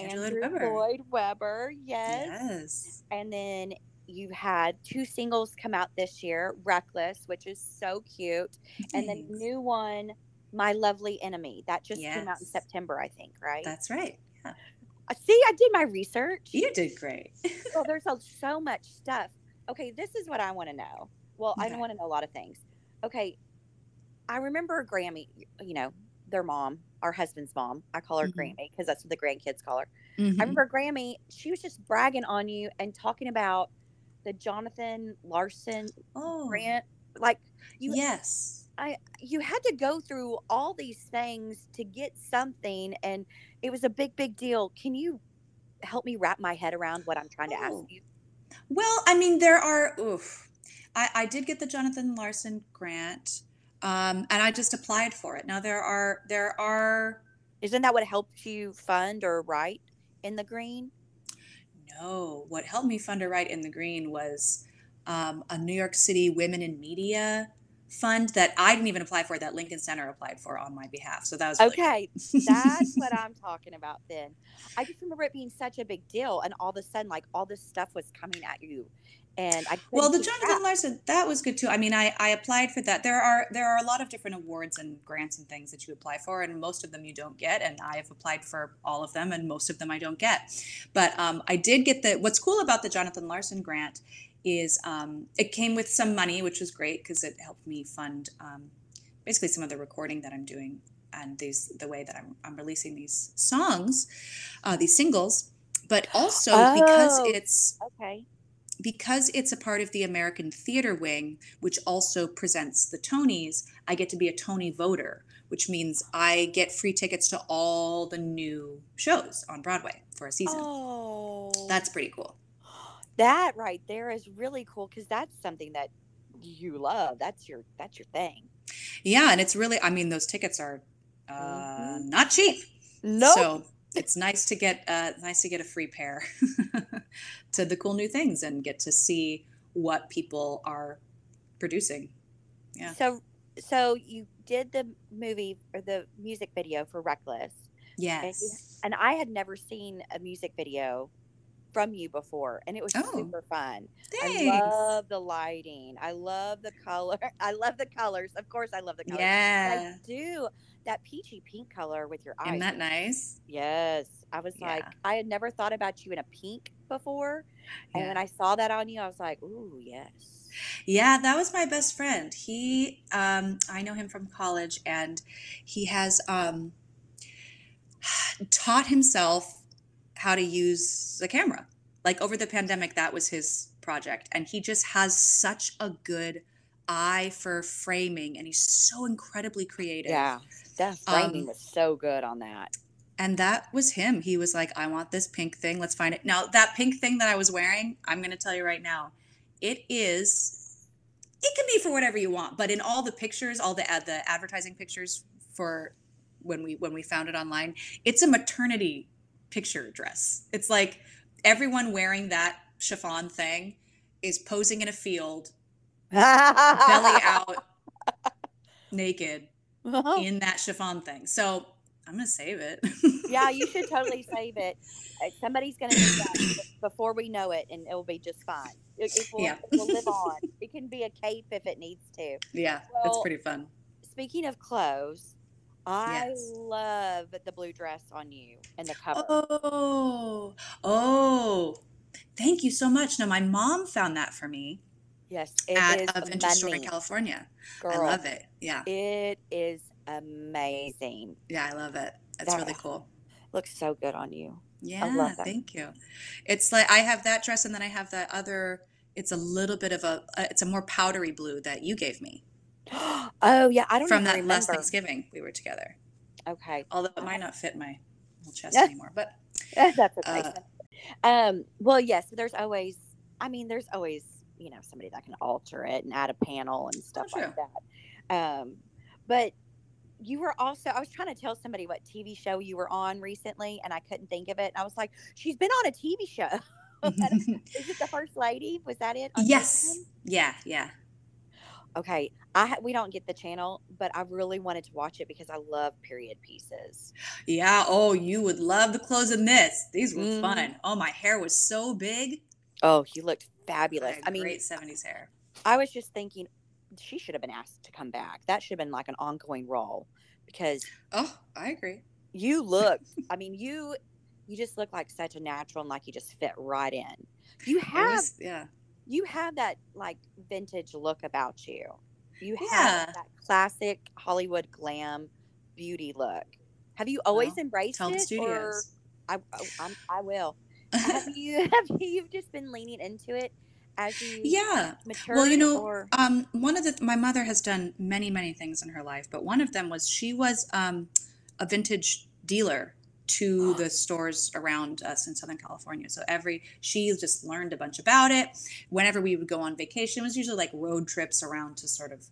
Andrew, Andrew Webber. Lloyd Webber. Yes. Yes. And then you had two singles come out this year Reckless, which is so cute. Thanks. And the new one, My Lovely Enemy. That just yes. came out in September, I think, right? That's right. Yeah. See, I did my research. You did great. well, [LAUGHS] there's so much stuff. Okay, this is what I want to know. Well, okay. I want to know a lot of things. Okay, I remember Grammy, you know, their mom, our husband's mom. I call her mm-hmm. Grammy because that's what the grandkids call her. Mm-hmm. I remember Grammy, she was just bragging on you and talking about the Jonathan Larson oh. grant. Like you Yes. I you had to go through all these things to get something and it was a big, big deal. Can you help me wrap my head around what I'm trying to oh. ask you? Well, I mean, there are oof. I, I did get the Jonathan Larson grant um, and I just applied for it. Now there are there are. Isn't that what helped you fund or write in the green? No, what helped me fund or write in the green was um, a New York City Women in Media fund that I didn't even apply for. That Lincoln Center applied for on my behalf. So that was really okay. [LAUGHS] That's what I'm talking about. Then I just remember it being such a big deal, and all of a sudden, like all this stuff was coming at you and I well the Jonathan Larson that was good too. I mean, I I applied for that. There are there are a lot of different awards and grants and things that you apply for, and most of them you don't get. And I have applied for all of them, and most of them I don't get. But um, I did get the. What's cool about the Jonathan Larson grant is um, it came with some money, which was great because it helped me fund um, basically some of the recording that I'm doing and these the way that I'm I'm releasing these songs, uh, these singles. But also oh, because it's okay because it's a part of the American Theater Wing, which also presents the Tonys, I get to be a Tony voter, which means I get free tickets to all the new shows on Broadway for a season. Oh, that's pretty cool. That right there is really cool because that's something that you love. That's your that's your thing. Yeah, and it's really I mean those tickets are uh, mm-hmm. not cheap. No. Nope. So it's nice to get uh, nice to get a free pair [LAUGHS] to the cool new things and get to see what people are producing. Yeah. So so you did the movie or the music video for Reckless. Yes. And, you, and I had never seen a music video from you before and it was oh, super fun. Thanks. I love the lighting. I love the color. [LAUGHS] I love the colors. Of course I love the colors. Yeah. I do. That peachy pink color with your eyes. Isn't that nice? Yes. I was yeah. like, I had never thought about you in a pink before. Yeah. And when I saw that on you, I was like, ooh, yes. Yeah, that was my best friend. He, um, I know him from college, and he has um, [SIGHS] taught himself how to use the camera. Like over the pandemic, that was his project. And he just has such a good eye for framing and he's so incredibly creative. Yeah. That framing um, was so good on that. And that was him. He was like, I want this pink thing. Let's find it. Now, that pink thing that I was wearing, I'm going to tell you right now, it is, it can be for whatever you want. But in all the pictures, all the, uh, the advertising pictures for when we when we found it online, it's a maternity picture dress. It's like everyone wearing that chiffon thing is posing in a field, [LAUGHS] belly out, naked in that chiffon thing. So I'm gonna save it. yeah, [LAUGHS] you should totally save it. Uh, somebody's gonna do that before we know it, and it will be just fine. It, it, will, yeah. it will live on. It can be a cape if it needs to. Yeah, well, it's pretty fun. Speaking of clothes, I yes. love the blue dress on you and the cover. Oh, oh, thank you so much. Now, my mom found that for me. Yes, it at is a vintage store in money, California. I love it. Yeah. It is amazing. Yeah, I love it. That's really cool. Looks so good on you. Yeah, love that. thank you. It's like I have that dress and then I have that other it's a little bit of a uh, it's a more powdery blue that you gave me [GASPS] oh yeah, I don't from that last. Thanksgiving we were together. Okay, Although it might not fit my little chest Yeah. [LAUGHS] anymore, but [LAUGHS] that's okay. Uh, um, well, yes, there's always. I mean, there's always you know somebody that can alter it and add a panel and stuff like that. Um, but you were also. I was trying to tell somebody what TV show you were on recently, and I couldn't think of it. And I was like, she's been on a TV show. [LAUGHS] Is it the First Lady? Was that it? yes. Yeah, yeah. Okay, I we don't get the channel, but I really wanted to watch it because I love period pieces. Yeah. Oh, you would love the clothes in this. These were Mhm. fun. Oh, my hair was so big. Oh, you looked fabulous. I mean, great 70s hair. I was just thinking she should have been asked to come back. That should have been like an ongoing role because Oh, I agree. you look. [LAUGHS] I mean, you you just look like such a natural and like you just fit right in. You have was- yeah. You have that like vintage look about you. You have Yeah. that classic Hollywood glam beauty look. Have you always Well, embraced Tell the it or studios. I, I, I'm, I will. have [LAUGHS] you [LAUGHS] have you just been leaning into it as you yeah. matured? Well, you know, or Um, one of the my mother has done many many things in her life, but one of them was she was um, a vintage dealer to the stores around us in Southern California. So every she just learned a bunch about it. Whenever we would go on vacation, it was usually like road trips around to sort of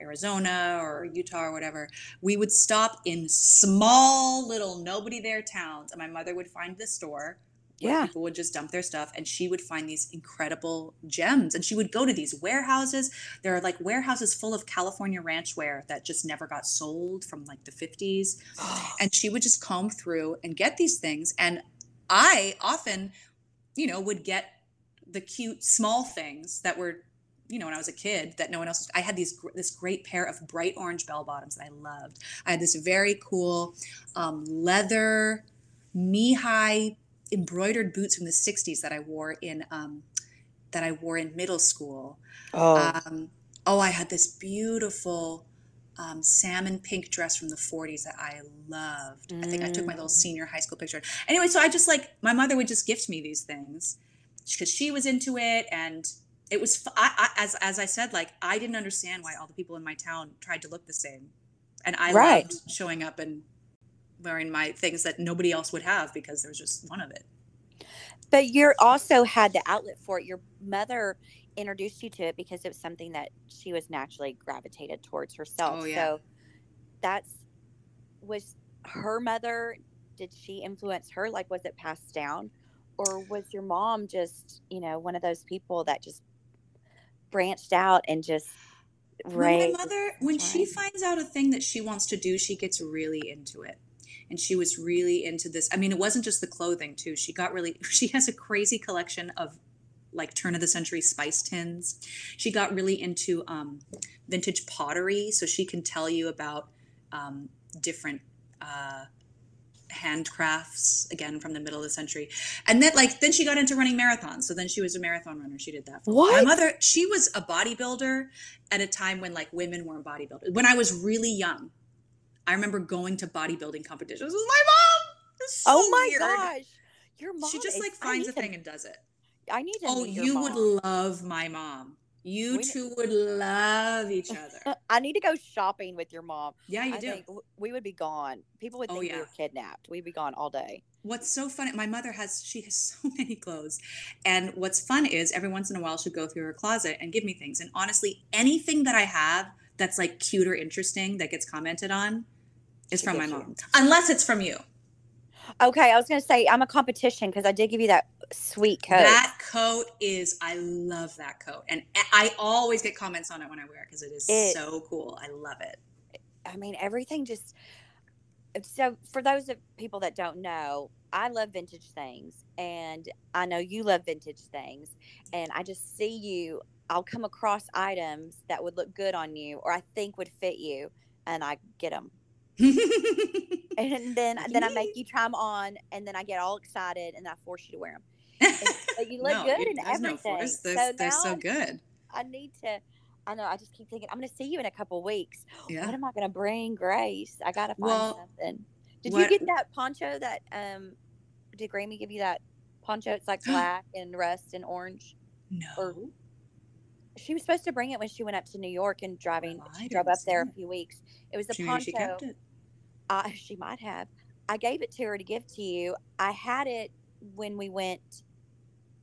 Arizona or Utah or whatever. We would stop in small little nobody there towns, and my mother would find the store Yeah. people would just dump their stuff and she would find these incredible gems and she would go to these warehouses. There are like warehouses full of california ranchware that just never got sold from like the 50s [GASPS] and she would just comb through and get these things. And i often you know would get the cute small things that were you know when i was a kid that no one else i had these this great pair of bright orange bell bottoms that i loved. I had this very cool um, leather knee-high embroidered boots from the 60s that i wore in um, that i wore in middle school oh, um, oh, I had this beautiful um, salmon pink dress from the 40s that I loved. I think I took my little Mm. senior high school picture. Anyway, so I just like, my mother would just gift me these things because she was into it. And it was, I, I, as, as I said, like, I didn't understand why all the people in my town tried to look the same. And I Right. loved showing up and wearing my things that nobody else would have because there was just one of it. But you're also had the outlet for it. Your mother introduced you to it because it was something that she was naturally gravitated towards herself. Oh, yeah. So that's was her mother. Did she influence her? Like, was it passed down, or was your mom just you know one of those people that just branched out and just raised? my mother, when she finds out a thing that she wants to do, she gets really into it. And she was really into this. I mean, it wasn't just the clothing, too. She got really, [LAUGHS] she has a crazy collection of like turn of the century spice tins. She got really into um, vintage pottery. So she can tell you about um, different uh, handcrafts, again, from the middle of the century. And then, like, then she got into running marathons. So then she was a marathon runner. She did that. For My mother, she was a bodybuilder at a time when like women weren't bodybuilders. When I was really young, I remember going to bodybuilding competitions with my mom. So oh my weird. gosh, your mom. She just is- like finds a to- thing and does it. I need to. Oh, you mom. would love my mom. You We- two would love each other. [LAUGHS] I need to go shopping with your mom. Yeah, you I do. we would be gone. People would Oh, think we were kidnapped. We'd be gone all day. What's so funny, my mother has, she has [LAUGHS] so many clothes. And what's fun is every once in a while she'll go through her closet and give me things. And honestly, anything that I have that's like cute or interesting that gets commented on is from my gives you. mom. Unless it's from you. Okay, I was going to say I'm a competition because I did give you that sweet coat. That coat is, I love that coat. And I always get comments on it when I wear it because it is It- so cool. I love it. I mean, everything just. So, for those of people that don't know, I love vintage things, and I know you love vintage things. And I just see you. I'll come across items that would look good on you, or I think would fit you, and I get them. [LAUGHS] And then, then I make you try them on, and then I get all excited, and I force you to wear them. But you look No, good in there's no everything. force. They're, so they're so good. I need to. I know. I just keep thinking I'm going to see you in a couple weeks. Yeah. What am I going to bring, Grace? I got to find Well, something. Did what- you get that poncho? That um, did Grammy give you that poncho? It's like [GASPS] black and rust and orange. No. or- She was supposed to bring it when she went up to New York and driving. Oh, she drove up there a few weeks. It was the She, poncho. she kept it. Uh, [LAUGHS] she might have. I gave it to her to give to you. I had it when we went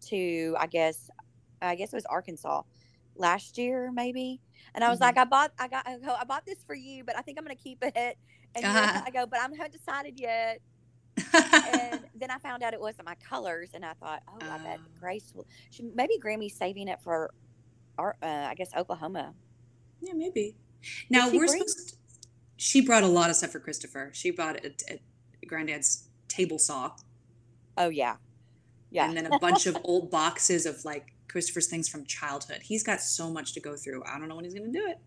to, I guess, I guess it was Arkansas last year, maybe. And I was Mhm. like, I bought, I got, I, go, I bought this for you, but I think I'm gonna keep it. And Uh-huh. I go, but I haven't decided yet. And [LAUGHS] then I found out it wasn't my colors, and I thought, oh, I bet Oh. Grace will. She, maybe Grammy's saving it for, our, uh, I guess Oklahoma. yeah, maybe. Now we're bring- supposed. She brought a lot of stuff for Christopher. She brought a, a granddad's table saw, Oh yeah, yeah. and then a bunch of old boxes of like Christopher's things from childhood. He's got so much to go through. I don't know when he's going to do it,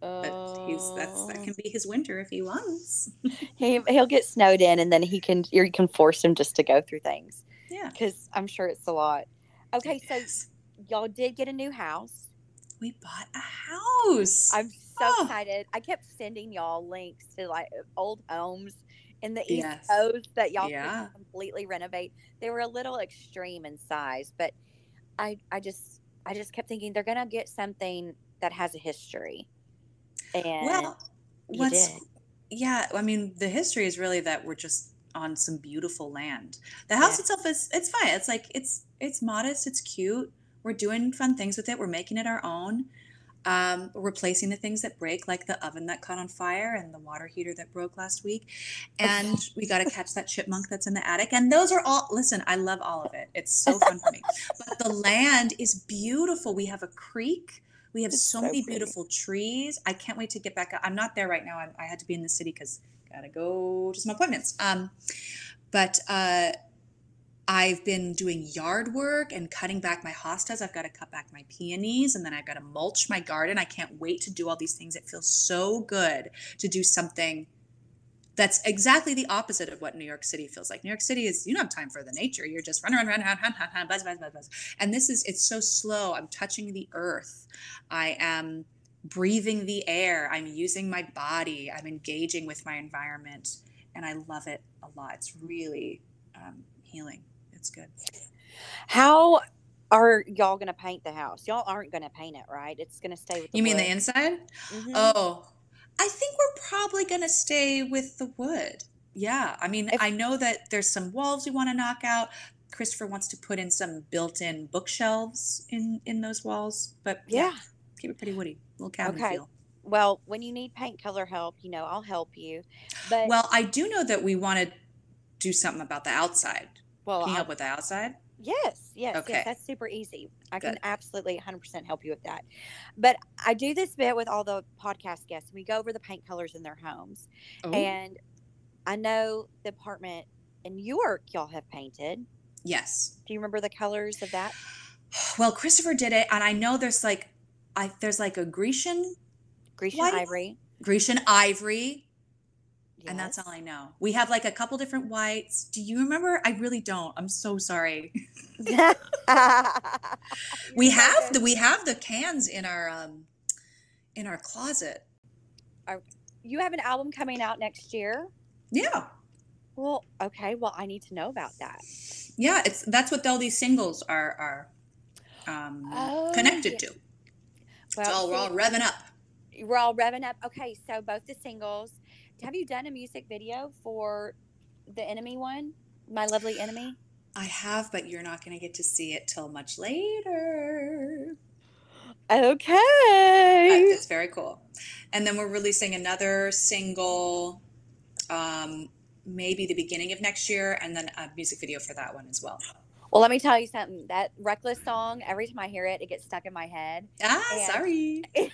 but he's that's that Oh. can be his winter if he wants. [LAUGHS] He he'll get snowed in, and then he can you can force him just to go through things Yeah. because I'm sure it's a lot. Okay, so y'all did get a new house. we bought a house. I'm so Oh. excited. I kept sending y'all links to like old homes in the East Yes. Coast that y'all Yeah. could completely renovate. They were a little extreme in size, but I I just I just kept thinking they're gonna get something that has a history. And well, what's did. yeah, I mean, the history is really that we're just on some beautiful land. The house Yeah. itself is it's fine. It's like it's it's modest, it's cute. We're doing fun things with it. We're making it our own. Um, replacing the things that break, like the oven that caught on fire and the water heater that broke last week. And we got to catch that chipmunk that's in the attic. And those are all, listen, I love all of it. It's so fun for me. [LAUGHS] But the land is beautiful. We have a creek. We have so, so many pretty. beautiful trees. I can't wait to get back. I'm not there right now. I, I had to be in the city because gotta go to some appointments. Um, but uh, I've been doing yard work and cutting back my hostas. I've got to cut back my peonies and then I've got to mulch my garden. I can't wait to do all these things. It feels so good to do something that's exactly the opposite of what New York City feels like. New York City is you don't have time for the nature. You're just run, run, run, run, run, run, run, buzz, buzz, buzz, buzz. And this is it's so slow. I'm touching the earth. I am breathing the air. I'm using my body. I'm engaging with my environment, and I love it a lot. It's really um, healing. It's good. How are y'all gonna paint the house? Y'all aren't gonna paint it, right? It's gonna stay with the You mean the inside? Mhm. Oh, I think we're probably going to stay with the wood. Yeah. I mean, If- I know that there's some walls we want to knock out. Christopher wants to put in some built-in bookshelves in in those walls, but yeah, yeah. keep it pretty woody, little cabin Okay. feel. Well, when you need paint color help, you know I'll help you. But Well, I do know that we want to do something about the outside. Well, Can you I'll- help with the outside? yes, yes, Okay. yes. That's super easy. I can absolutely 100% help you with that. But I do this bit with all the podcast guests. We go over the paint colors in their homes, Oh, and I know the apartment in York y'all have painted. yes. Do you remember the colors of that? [SIGHS] Well, Christopher did it, and I know there's like, I there's like a Grecian, Grecian do- ivory. Grecian ivory, and that's all I know. We have like a couple different whites. Do you remember? I really don't. I'm so sorry. [LAUGHS] We have the we have the cans in our um in our closet. Are, You have an album coming out next year. Yeah. Well, okay. Well, I need to know about that. Yeah, it's that's what all these singles are are um Oh, connected yeah. to. Well, all we're all so revving up. we're all revving up. Okay, so both the singles. Have you done a music video for the enemy one? My lovely enemy. I have, but you're not gonna get to see it till much later. Okay. it's very cool. And then we're releasing another single um maybe the beginning of next year and then a music video for that one as well. Well, let me tell you something. That reckless song. Every time I hear it, it gets stuck in my head. Ah, And- sorry. [LAUGHS]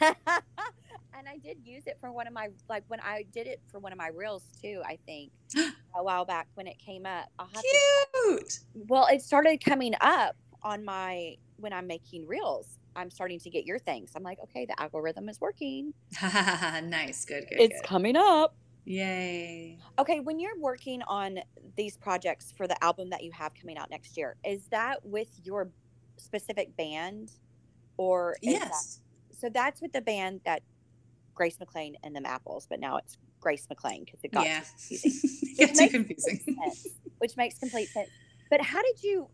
and I did use it for one of my like when I did it for one of my reels too. I think [GASPS] a while back when it came up. Have to Cute. Well, it started coming up on my when I'm making reels. I'm starting to get your things. I'm like, okay, the algorithm is working. [LAUGHS] nice. Good, good, it's good. coming up. Yay. Okay, when you're working on these projects for the album that you have coming out next year, is that with your specific band or is that- Yes. so that's with the band that Grace McLean and them apples, but now it's Grace McLean because it got Yeah. confusing. [LAUGHS] gets too confusing. sense, which makes complete sense. But how did you?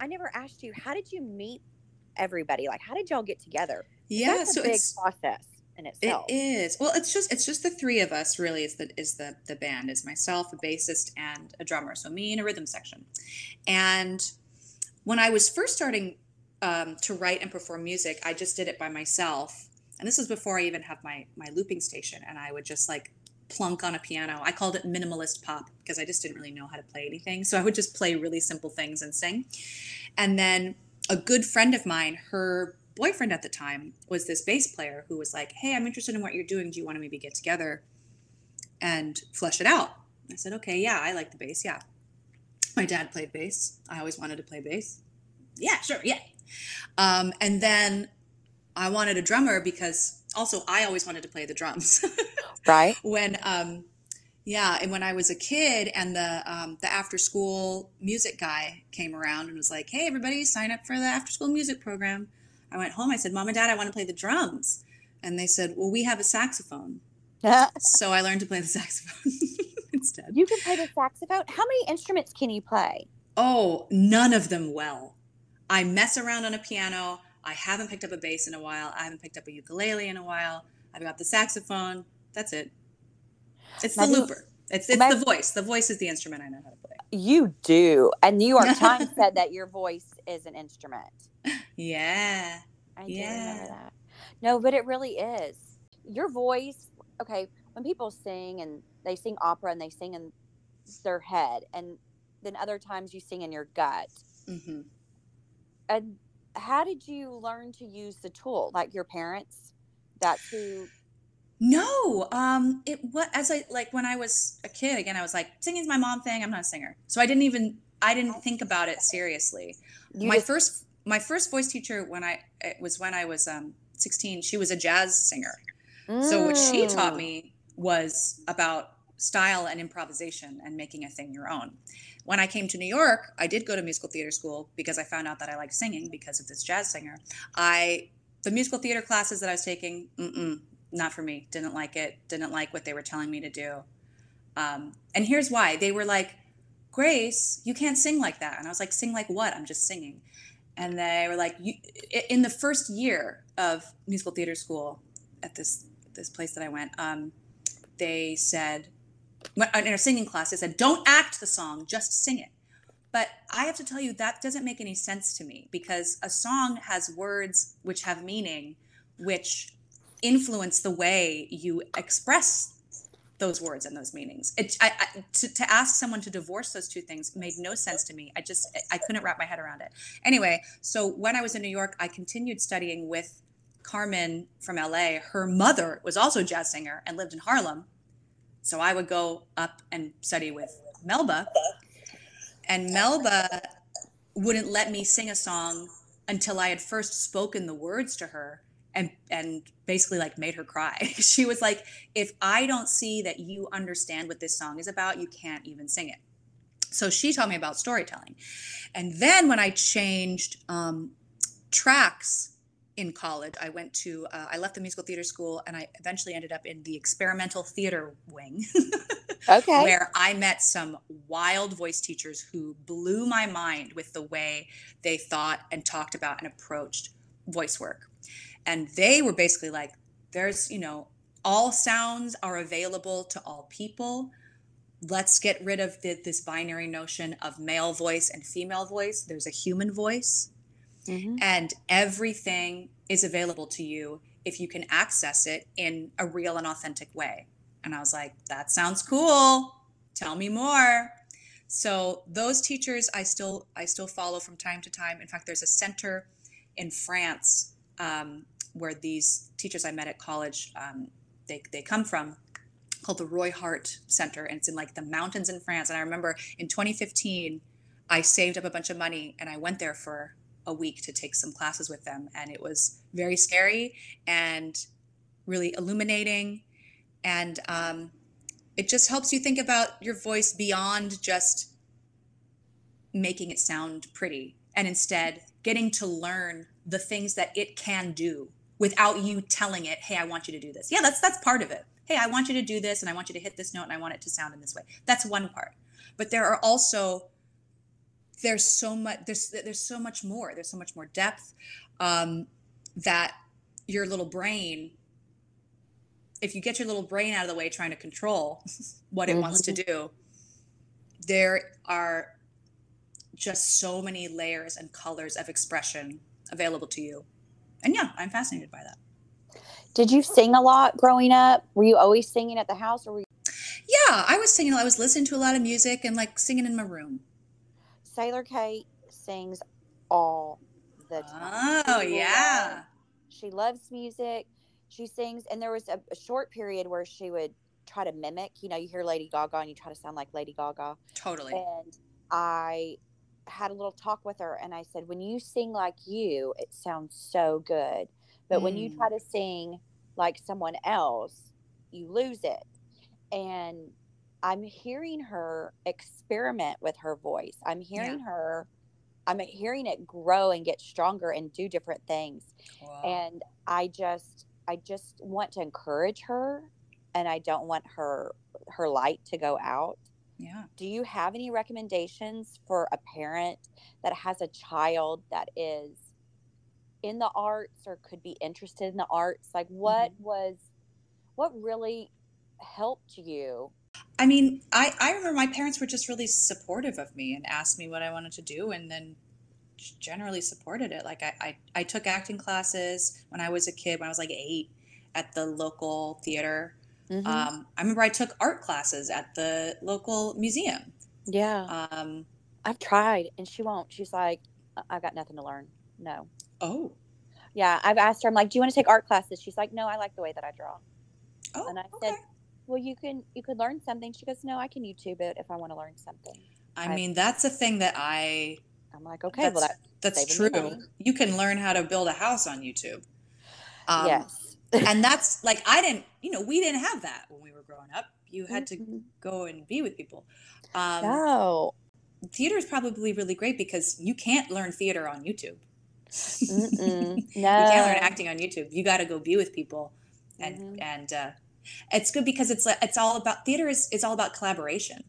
I never asked you. How did you meet everybody? Like, how did y'all get together? Yeah, that's so a big it's process in It is. Well, it's just it's just the three of us really is the is the the band is myself, a bassist and a drummer. So me and a rhythm section. And when I was first starting um, to write and perform music, I just did it by myself. And this was before I even have my my looping station and I would just like plunk on a piano. I called it minimalist pop because I just didn't really know how to play anything. So I would just play really simple things and sing. And then a good friend of mine, her boyfriend at the time was this bass player who was like, Hey, I'm interested in what you're doing. Do you want to maybe get together and flesh it out? I said, Okay, yeah, I like the bass. Yeah. My dad played bass. I always wanted to play bass. Yeah, sure, yeah. Um, and then I wanted a drummer because also I always wanted to play the drums. [LAUGHS] right? when um yeah and when i was a kid and the um the after school music guy came around and was like hey everybody sign up for the after school music program i went home i said mom and dad i want to play the drums and they said well we have a saxophone [LAUGHS] so i learned to play the saxophone [LAUGHS] instead you can play the saxophone. How many instruments can you play? oh none of them well i mess around on a piano i haven't picked up a bass in a while i haven't picked up a ukulele in a while i've got the saxophone that's it it's the looper it's, it's the voice the voice is the instrument i know how to play You do, and New York [LAUGHS] Times said that your voice is an instrument. yeah I do Yeah. remember that. No, but it really is. Your voice, okay, when people sing and they sing opera and they sing in their head, and then other times you sing in your gut. hmm And how did you learn to use the tool? Like your parents? That's who. no um it what as i like when i was a kid again i was like singing's my mom thing i'm not a singer so i didn't even i didn't think about it seriously You my just, first my first voice teacher when i it was when i was um 16 she was a jazz singer So what she taught Mm. me was about style and improvisation and making a thing your own. When I came to New York, I did go to musical theater school because I found out that I liked singing because of this jazz singer. I the musical theater classes that I was taking, not for me. Didn't like it. Didn't like what they were telling me to do. Um, and here's why: they were like, "Grace, you can't sing like that." And I was like, "Sing like what? I'm just singing." And they were like, "In the first year of musical theater school at this this place that I went, um, they said, in our singing class, they said, don't act the song, just sing it. But I have to tell you, that doesn't make any sense to me because a song has words which have meaning, which influence the way you express those words and those meanings. It, I, I, to, to ask someone to divorce those two things made no sense to me. I just, I couldn't wrap my head around it. Anyway, so when I was in New York, I continued studying with Carmen from LA. Her mother was also a jazz singer and lived in Harlem. So I would go up and study with Melba. And Melba wouldn't let me sing a song until I had first spoken the words to her and and basically like made her cry. [LAUGHS] she was like, if I don't see that you understand what this song is about, you can't even sing it. So she taught me about storytelling. And then when I changed um, tracks in college, I went to, uh, I left the musical theater school and I eventually ended up in the experimental theater wing. [LAUGHS] Okay. where I met some wild voice teachers who blew my mind with the way they thought and talked about and approached voice work. And they were basically like, there's, you know, all sounds are available to all people. Let's get rid of the, this binary notion of male voice and female voice. There's a human voice, Mhm. and everything is available to you if you can access it in a real and authentic way. And I was like, that sounds cool. Tell me more. So those teachers I still I still follow from time to time. In fact, there's a center in France um, where these teachers I met at college um, they, they come from called the Roy Hart Center, and it's in like the mountains in France. And I remember in 2015, I saved up a bunch of money and I went there for a week to take some classes with them, and it was very scary and really illuminating, and um, it just helps you think about your voice beyond just making it sound pretty, and instead getting to learn the things that it can do without you telling it, "Hey, I want you to do this." Yeah, that's that's part of it. Hey, I want you to do this and I want you to hit this note and I want it to sound in this way. That's one part. But there are also there's so much there's there's so much more. There's so much more depth um, that your little brain if you get your little brain out of the way trying to control [LAUGHS] what it mm-hmm. wants to mm-hmm. do, there are just so many layers and colors of expression available to you. And yeah, I'm fascinated by that. Did you sing a lot growing up? Were you always singing at the house or were you- Yeah, I was singing. I was listening to a lot of music and like singing in my room. Sailor Kate sings all the time. Oh, she yeah. Loves, she loves music she sings and there was a, a, short period where she would try to mimic you know you hear lady gaga and you try to sound like lady gaga totally and i had a little talk with her and i said when you sing like you it sounds so good but mm. when you try mm. to sing like someone else you lose it and i'm hearing her experiment with her voice i'm hearing yeah. her i'm hearing it grow and get stronger and do different things wow. and i just I just want to encourage her and I don't want her her light to go out. Yeah. Do you have any recommendations for a parent that has a child that is in the arts or could be interested in the arts? Like what mm-hmm. was what really helped you? I mean, I I remember my parents were just really supportive of me and asked me what I wanted to do and then generally supported it. Like I, I, I took acting classes when I was a kid, when I was like eight, at the local theater. Mm-hmm. Um, I remember I took art classes at the local museum. Yeah. Um, I've tried, and she won't. She's like, I've got nothing to learn. No. Oh. Yeah, I've asked her. I'm like, do you want to take art classes? She's like, no, I like the way that I draw. Oh. And I okay. said, well, you can you could learn something. She goes, no, I can YouTube it if I want to learn something. I, I mean, that's a thing that I I'm like, okay, that's, well, that's true. You can learn how to build a house on YouTube. Um, yes. [LAUGHS] and that's like, I didn't, you know, we didn't have that when we were growing up. You had mm-hmm. to go and be with people. Um, no. Theater is probably really great because you can't learn theater on YouTube. no. [LAUGHS] you can't learn acting on YouTube. You got to go be with people, and mm-hmm. and uh, it's good because it's it's all about theater is it's all about collaboration.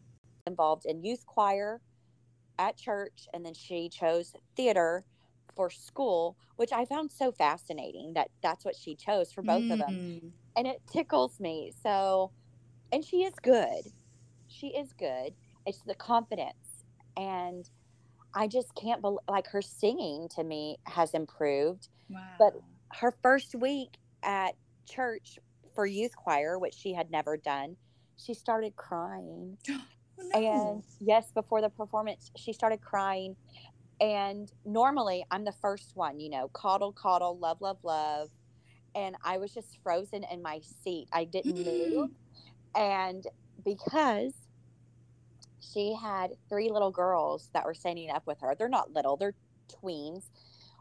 Involved in youth choir, at church and then she chose theater for school which i found so fascinating that that's what she chose for both mm. of them mm-hmm. and it tickles me so and she is good she is good it's the confidence and i just can't believe like her singing to me has improved wow. but her first week at church for youth choir which she had never done she started crying [GASPS] oh, no. And yes, before the performance, she started crying. And normally I'm the first one, you know, coddle, coddle, love, love, love. And I was just frozen in my seat. I didn't move. [GASPS] And because she had three little girls that were standing up with her, they're not little, they're tweens.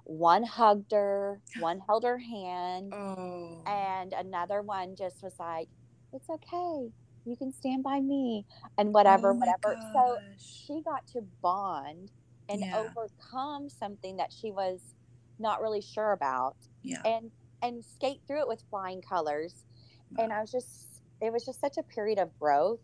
One hugged her, one held her hand, oh. and another one just was like, It's okay you can stand by me and whatever, oh whatever. Gosh. So she got to bond and yeah. overcome something that she was not really sure about. Yeah. And and skate through it with flying colors. Wow. And I was just it was just such a period of growth.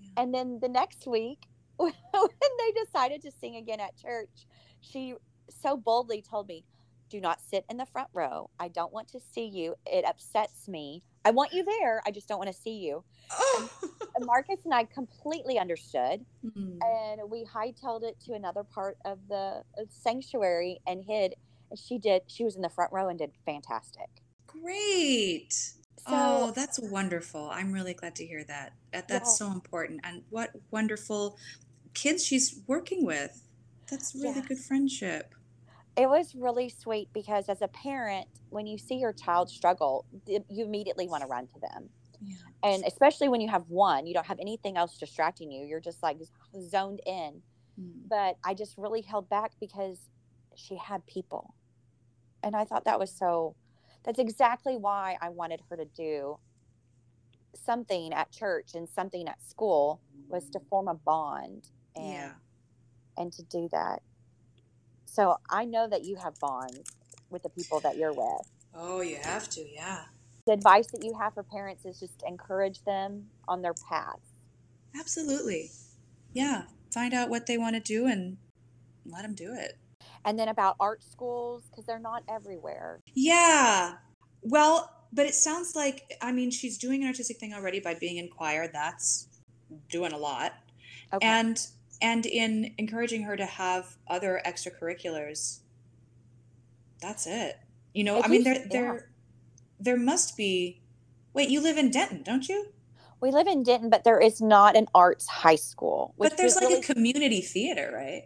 Yeah. And then the next week [LAUGHS] when they decided to sing again at church, she so boldly told me, do not sit in the front row. I don't want to see you. It upsets me. I want you there. I just don't want to see you. Oh. [LAUGHS] And Marcus and I completely understood. Mm-hmm. And we hightailed it to another part of the sanctuary and hid. And she did, she was in the front row and did fantastic. Great. So, oh, that's wonderful. I'm really glad to hear that. That's yeah. so important. And what wonderful kids she's working with. That's really good friendship it was really sweet because as a parent when you see your child struggle you immediately want to run to them yeah. and especially when you have one you don't have anything else distracting you you're just like zoned in mm. but i just really held back because she had people and i thought that was so that's exactly why i wanted her to do something at church and something at school was to form a bond and yeah. and to do that so I know that you have bonds with the people that you're with. Oh, you have to, yeah. The advice that you have for parents is just encourage them on their path. Absolutely. Yeah. Find out what they want to do and let them do it. And then about art schools, because they're not everywhere. Yeah. Well, but it sounds like, I mean, she's doing an artistic thing already by being in choir. That's doing a lot. Okay. And and in encouraging her to have other extracurriculars. That's it. You know, I mean there [LAUGHS] there there must be Wait, you live in Denton, don't you? we live in Denton, but there is not an arts high school. But there's like really a community theater, right?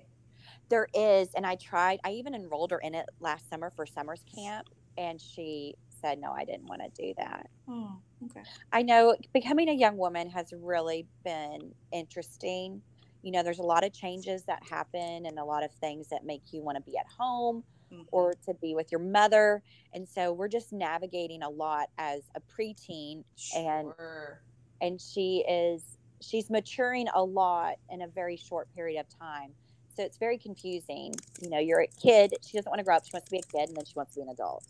There is, and I tried. I even enrolled her in it last summer for summer's camp, and she said no, I didn't want to do that. Oh, okay. I know becoming a young woman has really been interesting. You know, there's a lot of changes that happen, and a lot of things that make you want to be at home Mhm. or to be with your mother. And so we're just navigating a lot as a preteen, and Sure. and she is she's maturing a lot in a very short period of time. So it's very confusing. You know, you're a kid. She doesn't want to grow up. She wants to be a kid, and then she wants to be an adult.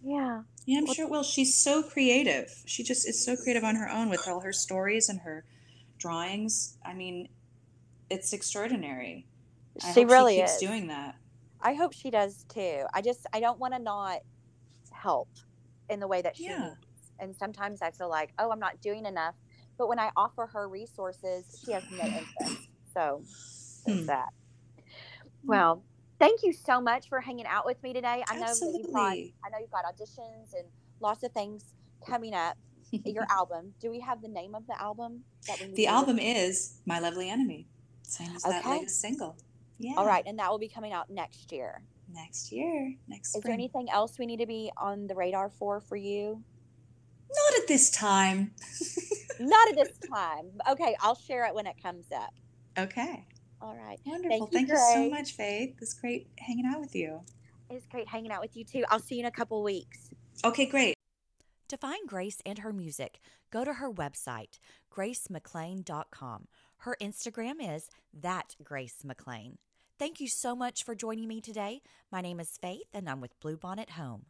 Yeah. Yeah, I'm Well- sure. Well, she's so creative. She just is so creative on her own with all her stories and her drawings. I mean, it's extraordinary. I she really she keeps is. doing that. I hope she does too. I just I don't want to not help in the way that she Yeah. needs. And sometimes I feel like, oh, I'm not doing enough. But when I offer her resources, she has no interest. So Hmm. that. Well, thank you so much for hanging out with me today. I know that you've got Absolutely. I know you've got auditions and lots of things coming up. Your [LAUGHS] album. Do we have the name of the album that we The album is My Lovely Enemy, same as that Okay. latest single. Yeah. All right, and that will be coming out next year. Next year, next Is there anything else we need to be on the radar for for you? Not at this time. [LAUGHS] Not at this time. Okay, I'll share it when it comes up. okay. All right. Wonderful. you, Thank you so much, Faith. It's great hanging out with you. It's great hanging out with you too. I'll see you in a couple weeks. Okay, great. To find Grace and her music, go to her website, gracemclean.com. Her Instagram is that Grace McLean. Thank you so much for joining me today. My name is Faith, and I'm with Bluebonnet Home.